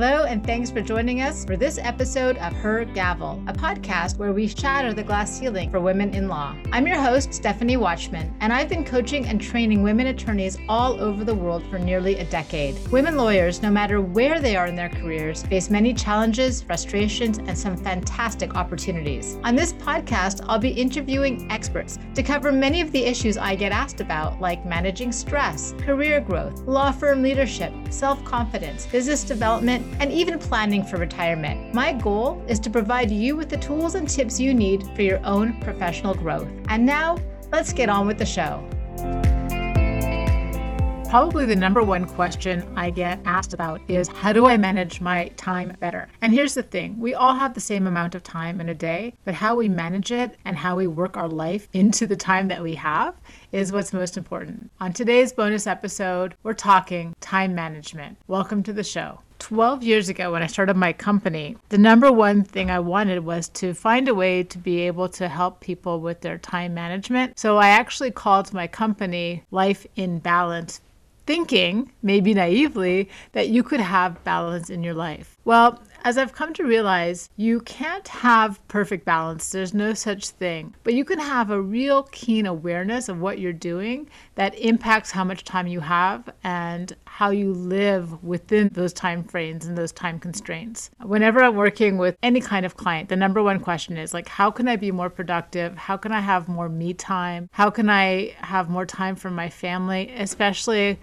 Hello, and thanks for joining us for this episode of Her Gavel, a podcast where we shatter the glass ceiling for women in law. I'm your host, Stephanie Watchman, and I've been coaching and training women attorneys all over the world for nearly a decade. Women lawyers, no matter where they are in their careers, face many challenges, frustrations, and some fantastic opportunities. On this podcast, I'll be interviewing experts to cover many of the issues I get asked about, like managing stress, career growth, law firm leadership, self confidence, business development and even planning for retirement. My goal is to provide you with the tools and tips you need for your own professional growth. And now, let's get on with the show. Probably the number one question I get asked about is how do I manage my time better? And here's the thing we all have the same amount of time in a day, but how we manage it and how we work our life into the time that we have is what's most important. On today's bonus episode, we're talking time management. Welcome to the show. 12 years ago when I started my company, the number one thing I wanted was to find a way to be able to help people with their time management. So I actually called my company Life in Balance thinking, maybe naively, that you could have balance in your life. Well, as I've come to realize, you can't have perfect balance. There's no such thing. But you can have a real keen awareness of what you're doing that impacts how much time you have and how you live within those time frames and those time constraints. Whenever I'm working with any kind of client, the number one question is like, how can I be more productive? How can I have more me time? How can I have more time for my family, especially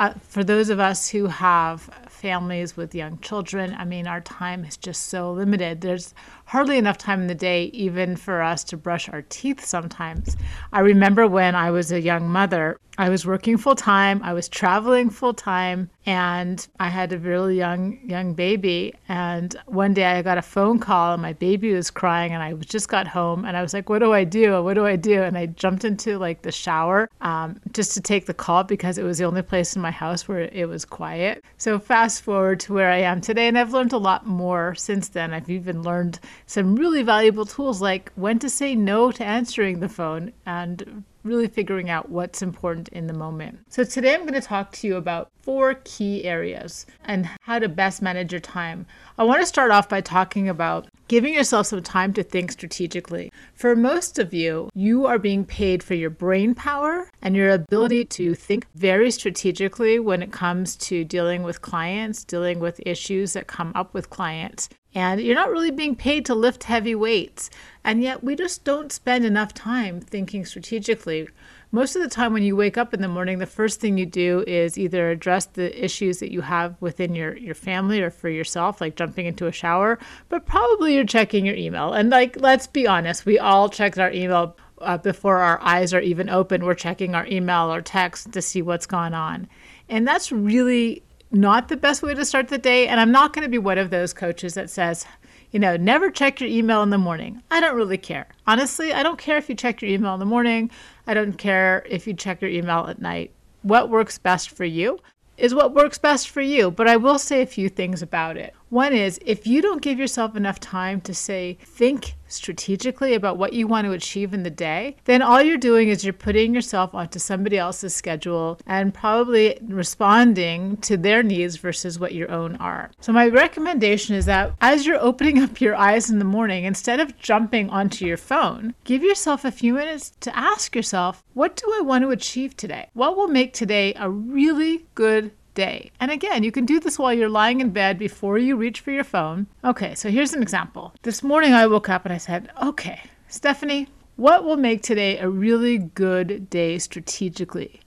uh, for those of us who have families with young children, I mean, our time is just so limited. There's hardly enough time in the day, even for us to brush our teeth sometimes. I remember when I was a young mother, I was working full time, I was traveling full time, and I had a really young young baby. And one day I got a phone call, and my baby was crying, and I just got home, and I was like, "What do I do? What do I do?" And I jumped into like the shower um, just to take the call because it was the only place in my house where it was quiet. So fast forward to where I am today, and I've learned a lot more since then. I've even learned some really valuable tools like when to say no to answering the phone and really figuring out what's important in the moment. So, today I'm going to talk to you about four key areas and how to best manage your time. I want to start off by talking about giving yourself some time to think strategically. For most of you, you are being paid for your brain power and your ability to think very strategically when it comes to dealing with clients, dealing with issues that come up with clients. And you're not really being paid to lift heavy weights. And yet, we just don't spend enough time thinking strategically. Most of the time, when you wake up in the morning, the first thing you do is either address the issues that you have within your, your family or for yourself, like jumping into a shower, but probably you're checking your email. And, like, let's be honest, we all check our email uh, before our eyes are even open. We're checking our email or text to see what's gone on. And that's really not the best way to start the day. And I'm not going to be one of those coaches that says, you know, never check your email in the morning. I don't really care. Honestly, I don't care if you check your email in the morning. I don't care if you check your email at night. What works best for you is what works best for you. But I will say a few things about it. One is if you don't give yourself enough time to say, think strategically about what you want to achieve in the day, then all you're doing is you're putting yourself onto somebody else's schedule and probably responding to their needs versus what your own are. So, my recommendation is that as you're opening up your eyes in the morning, instead of jumping onto your phone, give yourself a few minutes to ask yourself, what do I want to achieve today? What will make today a really good day. And again, you can do this while you're lying in bed before you reach for your phone. Okay, so here's an example. This morning I woke up and I said, okay, Stephanie, what will make today a really good day strategically?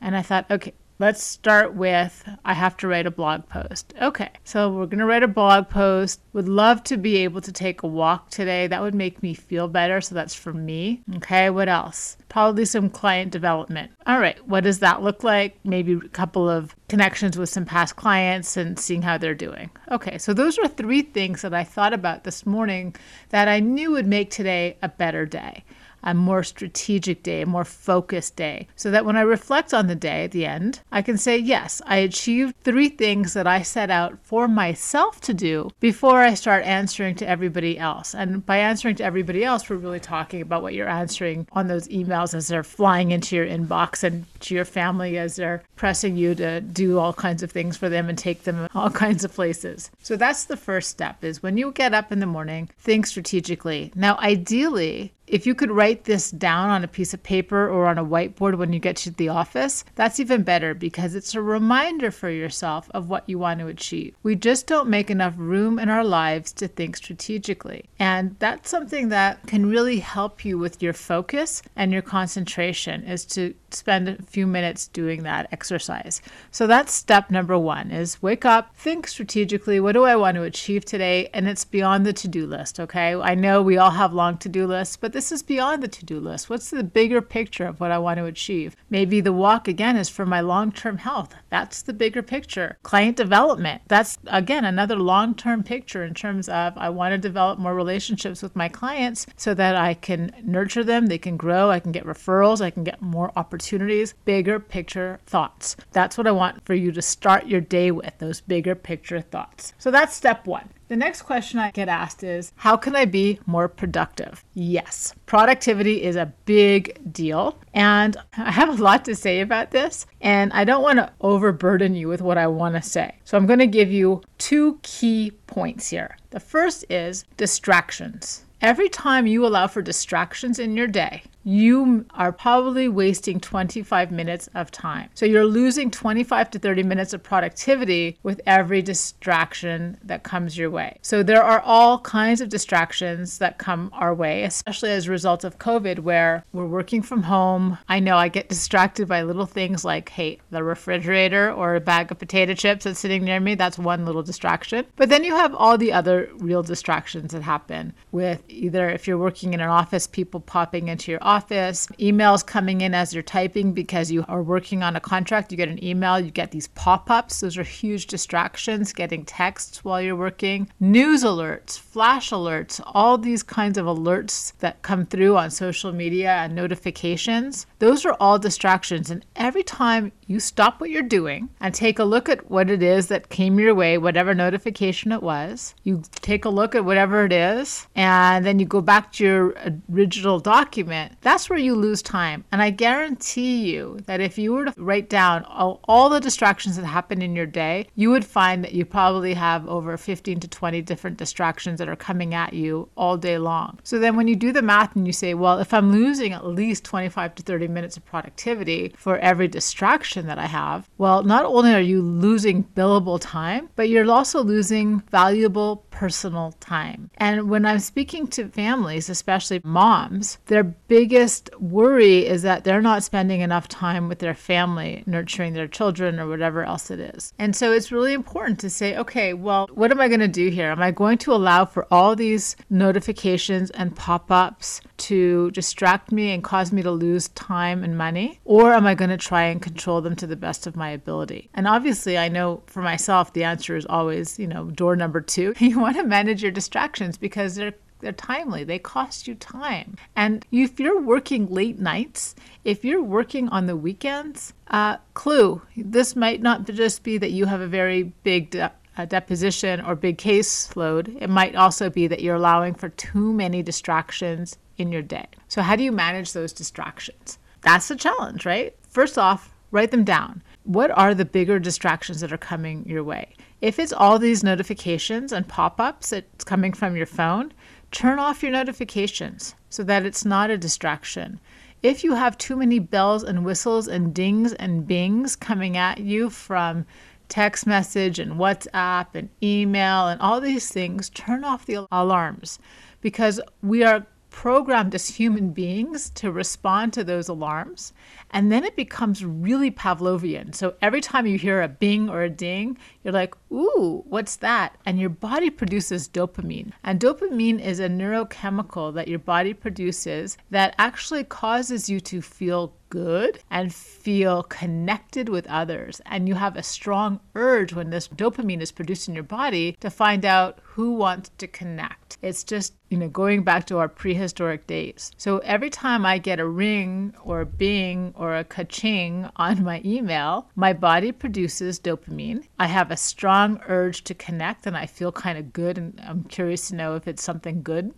And I thought, okay, Let's start with I have to write a blog post. Okay, so we're going to write a blog post. Would love to be able to take a walk today. That would make me feel better. So that's for me. Okay, what else? Probably some client development. All right, what does that look like? Maybe a couple of connections with some past clients and seeing how they're doing. Okay, so those are three things that I thought about this morning that I knew would make today a better day. A more strategic day, a more focused day, so that when I reflect on the day at the end, I can say, yes, I achieved three things that I set out for myself to do before I start answering to everybody else. And by answering to everybody else, we're really talking about what you're answering on those emails as they're flying into your inbox and to your family as they're pressing you to do all kinds of things for them and take them all kinds of places. So that's the first step is when you get up in the morning, think strategically. Now, ideally, if you could write this down on a piece of paper or on a whiteboard when you get to the office, that's even better because it's a reminder for yourself of what you want to achieve. We just don't make enough room in our lives to think strategically. And that's something that can really help you with your focus and your concentration is to spend a few minutes doing that exercise. So that's step number 1 is wake up, think strategically, what do I want to achieve today? And it's beyond the to-do list, okay? I know we all have long to-do lists, but this is beyond the to do list. What's the bigger picture of what I want to achieve? Maybe the walk again is for my long term health. That's the bigger picture. Client development. That's again another long term picture in terms of I want to develop more relationships with my clients so that I can nurture them, they can grow, I can get referrals, I can get more opportunities. Bigger picture thoughts. That's what I want for you to start your day with, those bigger picture thoughts. So that's step one. The next question I get asked is How can I be more productive? Yes, productivity is a big deal. And I have a lot to say about this. And I don't want to overburden you with what I want to say. So I'm going to give you two key points here. The first is distractions. Every time you allow for distractions in your day, you are probably wasting 25 minutes of time. So you're losing 25 to 30 minutes of productivity with every distraction that comes your way. So there are all kinds of distractions that come our way, especially as a result of COVID, where we're working from home. I know I get distracted by little things like, hey, the refrigerator or a bag of potato chips that's sitting near me. That's one little distraction. But then you have all the other real distractions that happen with either if you're working in an office, people popping into your office, emails coming in as you're typing because you are working on a contract. You get an email, you get these pop ups. Those are huge distractions, getting texts while you're working, news alerts, flash alerts, all these kinds of alerts that come through on social media and notifications. Those are all distractions. And every time you stop what you're doing and take a look at what it is that came your way, whatever notification it was, you take a look at whatever it is, and then you go back to your original document, that's where you lose time. And I guarantee you that if you were to write down all, all the distractions that happen in your day, you would find that you probably have over 15 to 20 different distractions that are coming at you all day long. So then when you do the math and you say, well, if I'm losing at least 25 to 30 minutes of productivity for every distraction that I have, well, not only are you losing billable time, but you're also losing valuable personal time. And when I'm speaking to families, especially moms, their biggest worry is that they're not spending enough time with their family, nurturing their children or whatever else it is. And so it's really important to say, okay, well, what am I going to do here? Am I going to allow for all these notifications and pop ups to distract me and cause me to lose time and money? Or am I going to try and control them to the best of my ability? And obviously, I know for myself, the answer is always, you know, door number two. You want to manage your distractions because they're they're timely. They cost you time. And if you're working late nights, if you're working on the weekends, uh, clue, this might not just be that you have a very big de- uh, deposition or big caseload. It might also be that you're allowing for too many distractions in your day. So, how do you manage those distractions? That's the challenge, right? First off, write them down. What are the bigger distractions that are coming your way? If it's all these notifications and pop ups that's coming from your phone, turn off your notifications so that it's not a distraction. If you have too many bells and whistles and dings and bings coming at you from text message and WhatsApp and email and all these things, turn off the alarms because we are programmed as human beings to respond to those alarms. And then it becomes really Pavlovian. So every time you hear a bing or a ding, you're like, ooh, what's that? And your body produces dopamine. And dopamine is a neurochemical that your body produces that actually causes you to feel good and feel connected with others. And you have a strong urge when this dopamine is produced in your body to find out who wants to connect. It's just, you know, going back to our prehistoric days. So every time I get a ring or a bing or a ka-ching on my email, my body produces dopamine. I have a strong urge to connect and I feel kind of good and I'm curious to know if it's something good.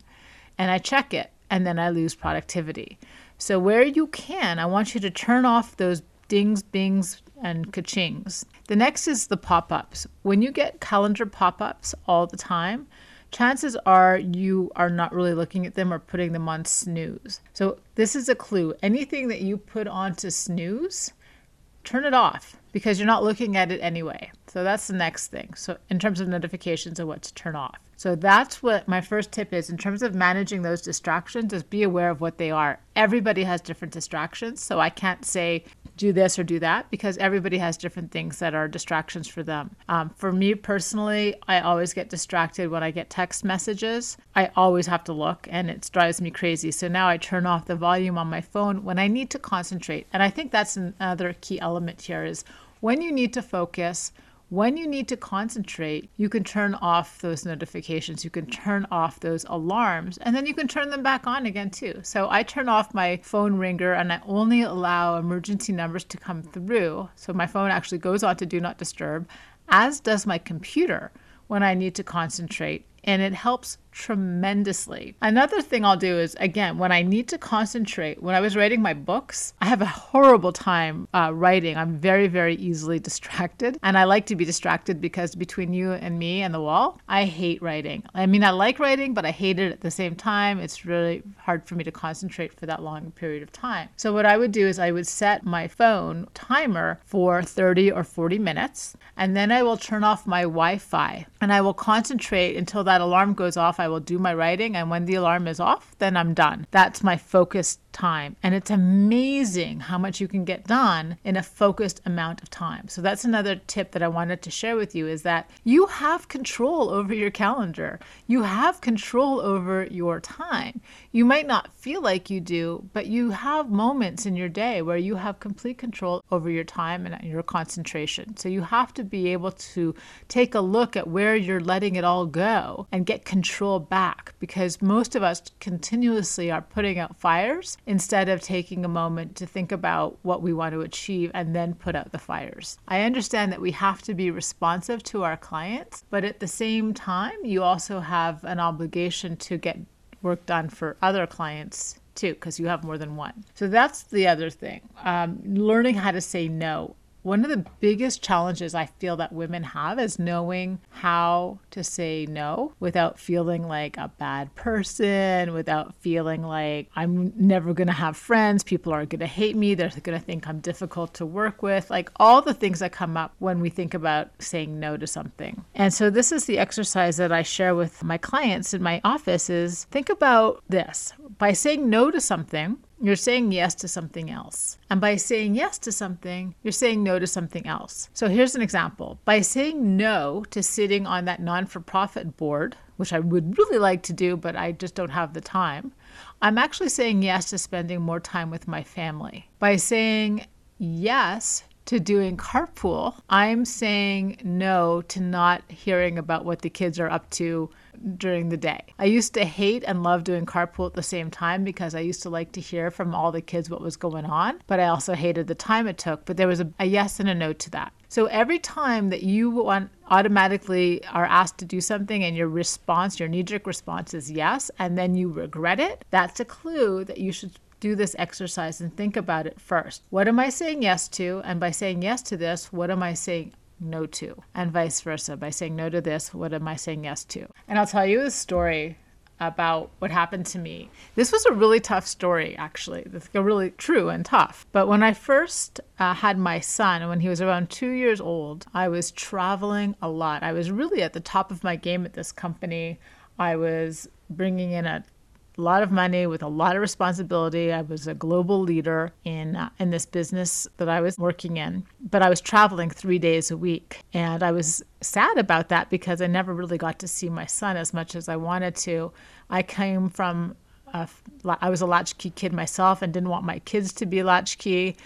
And I check it and then I lose productivity. So, where you can, I want you to turn off those dings, bings, and ka-chings. The next is the pop ups. When you get calendar pop ups all the time, chances are you are not really looking at them or putting them on snooze. So, this is a clue. Anything that you put on to snooze, turn it off because you're not looking at it anyway. So, that's the next thing. So, in terms of notifications and what to turn off. So that's what my first tip is in terms of managing those distractions is be aware of what they are. Everybody has different distractions, so I can't say do this or do that because everybody has different things that are distractions for them. Um, for me personally, I always get distracted when I get text messages. I always have to look and it drives me crazy. So now I turn off the volume on my phone when I need to concentrate. And I think that's another key element here is when you need to focus when you need to concentrate, you can turn off those notifications, you can turn off those alarms, and then you can turn them back on again too. So I turn off my phone ringer and I only allow emergency numbers to come through. So my phone actually goes on to do not disturb, as does my computer when I need to concentrate and it helps tremendously. Another thing I'll do is, again, when I need to concentrate, when I was writing my books, I have a horrible time uh, writing. I'm very, very easily distracted. And I like to be distracted because between you and me and the wall, I hate writing. I mean, I like writing, but I hate it at the same time. It's really hard for me to concentrate for that long period of time. So, what I would do is I would set my phone timer for 30 or 40 minutes, and then I will turn off my Wi Fi and I will concentrate until that that alarm goes off, I will do my writing. And when the alarm is off, then I'm done. That's my focused time. And it's amazing how much you can get done in a focused amount of time. So that's another tip that I wanted to share with you is that you have control over your calendar. You have control over your time. You might not feel like you do, but you have moments in your day where you have complete control over your time and your concentration. So you have to be able to take a look at where you're letting it all go and get control back because most of us continuously are putting out fires instead of taking a moment to think about what we want to achieve and then put out the fires. I understand that we have to be responsive to our clients, but at the same time, you also have an obligation to get work done for other clients too, because you have more than one. So that's the other thing. Um, learning how to say no. One of the biggest challenges I feel that women have is knowing how to say no without feeling like a bad person, without feeling like I'm never going to have friends, people are going to hate me, they're going to think I'm difficult to work with, like all the things that come up when we think about saying no to something. And so this is the exercise that I share with my clients in my office is think about this. By saying no to something, you're saying yes to something else. And by saying yes to something, you're saying no to something else. So here's an example. By saying no to sitting on that non for profit board, which I would really like to do, but I just don't have the time, I'm actually saying yes to spending more time with my family. By saying yes to doing carpool, I'm saying no to not hearing about what the kids are up to during the day. I used to hate and love doing carpool at the same time because I used to like to hear from all the kids what was going on, but I also hated the time it took. But there was a, a yes and a no to that. So every time that you want automatically are asked to do something and your response, your knee jerk response is yes, and then you regret it, that's a clue that you should do this exercise and think about it first. What am I saying yes to? And by saying yes to this, what am I saying no to? And vice versa. By saying no to this, what am I saying yes to? And I'll tell you a story about what happened to me. This was a really tough story, actually. It's really true and tough. But when I first uh, had my son, when he was around two years old, I was traveling a lot. I was really at the top of my game at this company. I was bringing in a a lot of money with a lot of responsibility. I was a global leader in uh, in this business that I was working in, but I was traveling 3 days a week and I was sad about that because I never really got to see my son as much as I wanted to. I came from a, I was a latchkey kid myself and didn't want my kids to be latchkey.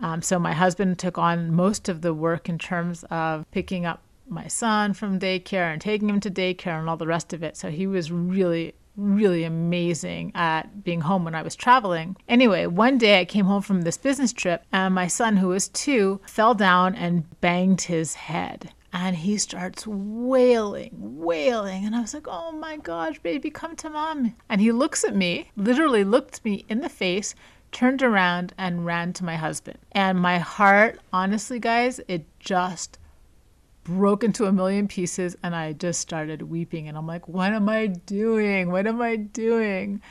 Um, so my husband took on most of the work in terms of picking up my son from daycare and taking him to daycare and all the rest of it. So he was really really amazing at being home when I was traveling. Anyway, one day I came home from this business trip and my son, who was two, fell down and banged his head. And he starts wailing, wailing. And I was like, oh my gosh, baby, come to mom. And he looks at me, literally looked me in the face, turned around, and ran to my husband. And my heart, honestly, guys, it just broke into a million pieces and I just started weeping. And I'm like, what am I doing? What am I doing?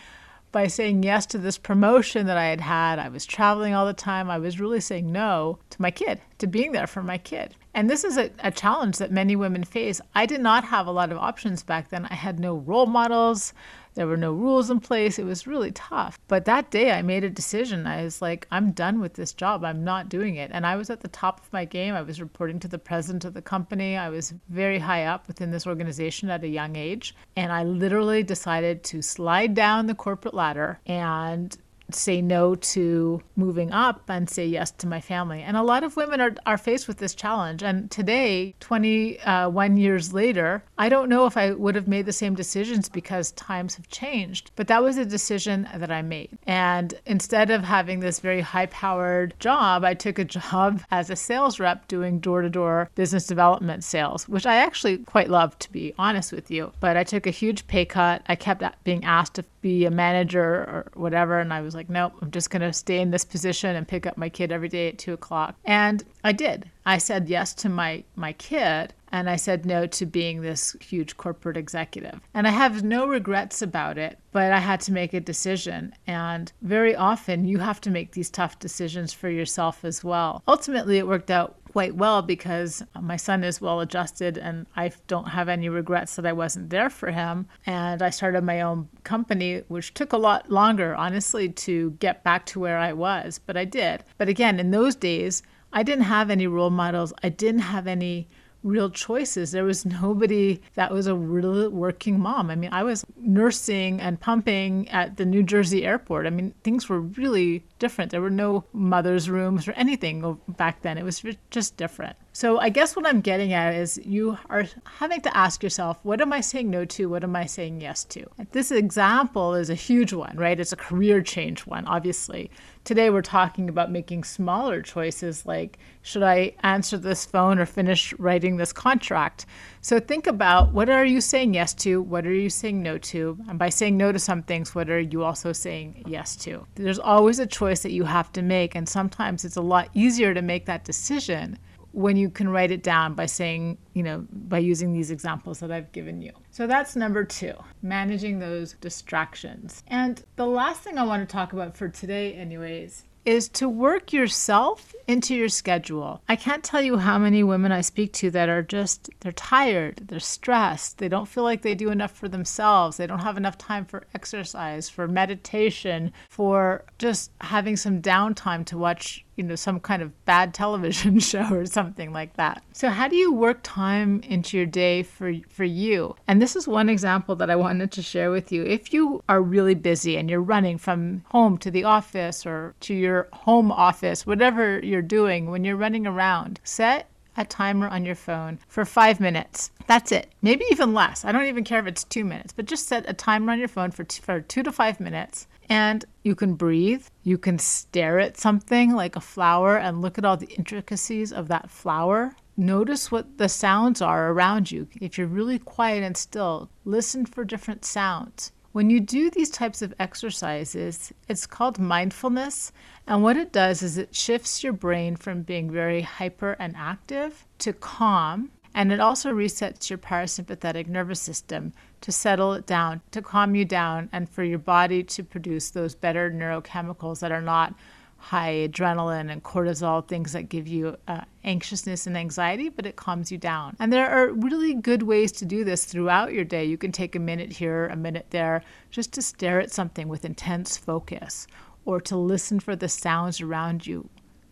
By saying yes to this promotion that I had had, I was traveling all the time. I was really saying no to my kid, to being there for my kid. And this is a, a, challenge that many women face. I did not have a lot of options back then. I had no role models. There were no rules in place. It was really tough. But that day I made a decision. I was like, I'm done with this job. I'm not doing it. And I was at the top of my game. I was reporting to the president of the company. I was very high up within this organization at a young age. And I literally decided to slide down the corporate ladder and say no to moving up and say yes to my family. And a lot of women are, are faced with this challenge. And today, 21 years later, I don't know if I would have made the same decisions because times have changed. But that was a decision that I made. And instead of having this very high powered job, I took a job as a sales rep doing door to door business development sales, which I actually quite love, to be honest with you. But I took a huge pay cut. I kept being asked to be a manager or whatever. And I was like, nope, I'm just going to stay in this position and pick up my kid every day at two o'clock. And I did. I said yes to my, my kid and I said no to being this huge corporate executive. And I have no regrets about it, but I had to make a decision. And very often you have to make these tough decisions for yourself as well. Ultimately, it worked out quite well because my son is well adjusted and I don't have any regrets that I wasn't there for him. And I started my own company, which took a lot longer, honestly, to get back to where I was, but I did. But again, in those days, I didn't have any role models. I didn't have any real choices. There was nobody that was a real working mom. I mean, I was nursing and pumping at the New Jersey airport. I mean, things were really different. There were no mother's rooms or anything back then. It was just different. So I guess what I'm getting at is you are having to ask yourself, what am I saying no to? What am I saying yes to? This example is a huge one, right? It's a career change one, obviously. Today we're talking about making smaller choices like, should I answer this phone or finish writing this contract? So think about what are you saying yes to? What are you saying no to? And by saying no to some things, what are you also saying yes to? There's always a choice that you have to make. And sometimes it's a lot easier to make that decision when you can write it down by saying, you know, by using these examples that I've given you. So that's number two, managing those distractions. And the last thing I want to talk about for today, anyways, is to work yourself into your schedule. I can't tell you how many women I speak to that are just, they're tired, they're stressed, they don't feel like they do enough for themselves, they don't have enough time for exercise, for meditation, for just having some downtime to watch you know some kind of bad television show or something like that. So how do you work time into your day for for you? And this is one example that I wanted to share with you. If you are really busy and you're running from home to the office or to your home office, whatever you're doing when you're running around, set a timer on your phone for five minutes. That's it. Maybe even less. I don't even care if it's two minutes, but just set a timer on your phone for, t- for two to five minutes and you can breathe. You can stare at something like a flower and look at all the intricacies of that flower. Notice what the sounds are around you. If you're really quiet and still, listen for different sounds. When you do these types of exercises, it's called mindfulness. And what it does is it shifts your brain from being very hyper and active to calm and it also resets your parasympathetic nervous system to settle it down, to calm you down, and for your body to produce those better neurochemicals that are not high adrenaline and cortisol, things that give you uh, anxiousness and anxiety, but it calms you down. And there are really good ways to do this throughout your day. You can take a minute here, a minute there, just to stare at something with intense focus or to listen for the sounds around you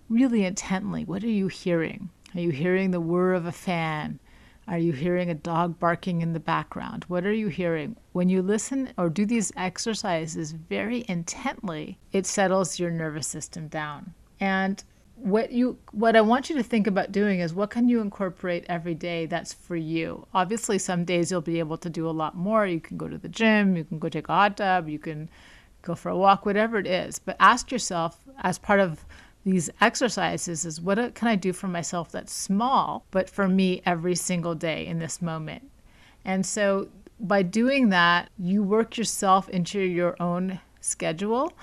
really intently. What are you hearing? Are you hearing the whir of a fan? Are you hearing a dog barking in the background? What are you hearing? When you listen or do these exercises very intently, it settles your nervous system down. And what you what I want you to think about doing is what can you incorporate every day that's for you. Obviously some days you'll be able to do a lot more. You can go to the gym, you can go take a hot tub, you can go for a walk, whatever it is. But ask yourself as part of these exercises is what can I do for myself that's small, but for me every single day in this moment. And so by doing that, you work yourself into your own schedule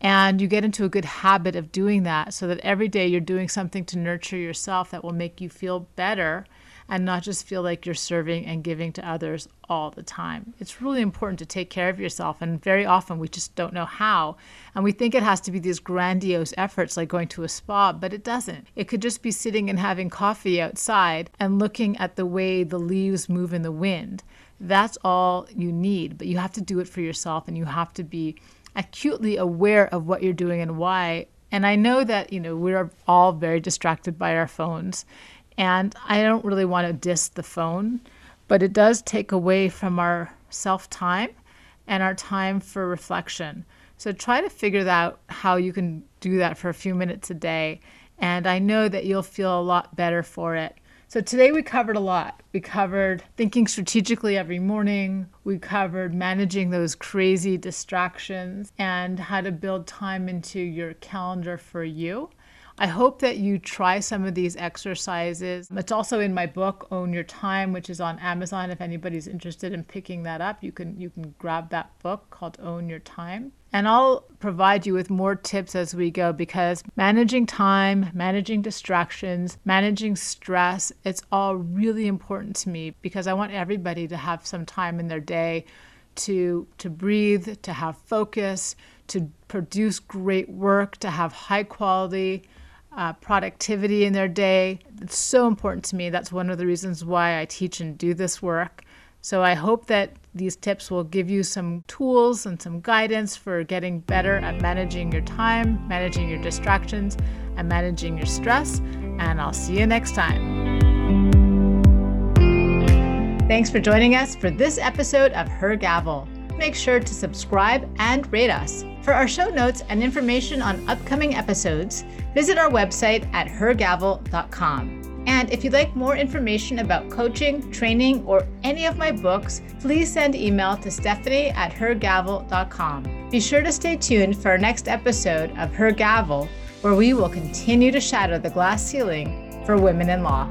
and you get into a good habit of doing that so that every day you're doing something to nurture yourself that will make you feel better and not just feel like you're serving and giving to others all the time. It's really important to take care of yourself, and very often we just don't know how. And we think it has to be these grandiose efforts like going to a spa, but it doesn't. It could just be sitting and having coffee outside and looking at the way the leaves move in the wind. That's all you need, but you have to do it for yourself and you have to be acutely aware of what you're doing and why. And I know that, you know, we're all very distracted by our phones and I don't really want to diss the phone, but it does take away from our self time and our time for reflection. So try to figure out how you can do that for a few minutes a day. And I know that you'll feel a lot better for it. So today we covered a lot. We covered thinking strategically every morning. We covered managing those crazy distractions and how to build time into your calendar for you. I hope that you try some of these exercises. It's also in my book Own Your Time, which is on Amazon. If anybody's interested in picking that up, you can you can grab that book called Own Your Time. And I'll provide you with more tips as we go because managing time, managing distractions, managing stress, it's all really important to me because I want everybody to have some time in their day to to breathe, to have focus, to produce great work, to have high quality uh, productivity in their day. It's so important to me. That's one of the reasons why I teach and do this work. So I hope that these tips will give you some tools and some guidance for getting better at managing your time, managing your distractions, and managing your stress. And I'll see you next time. Thanks for joining us for this episode of Her Gavel. Make sure to subscribe and rate us. For our show notes and information on upcoming episodes, visit our website at hergavel.com. And if you'd like more information about coaching, training, or any of my books, please send email to stephanie at hergavel.com. Be sure to stay tuned for our next episode of Her Gavel, where we will continue to shatter the glass ceiling for women in law.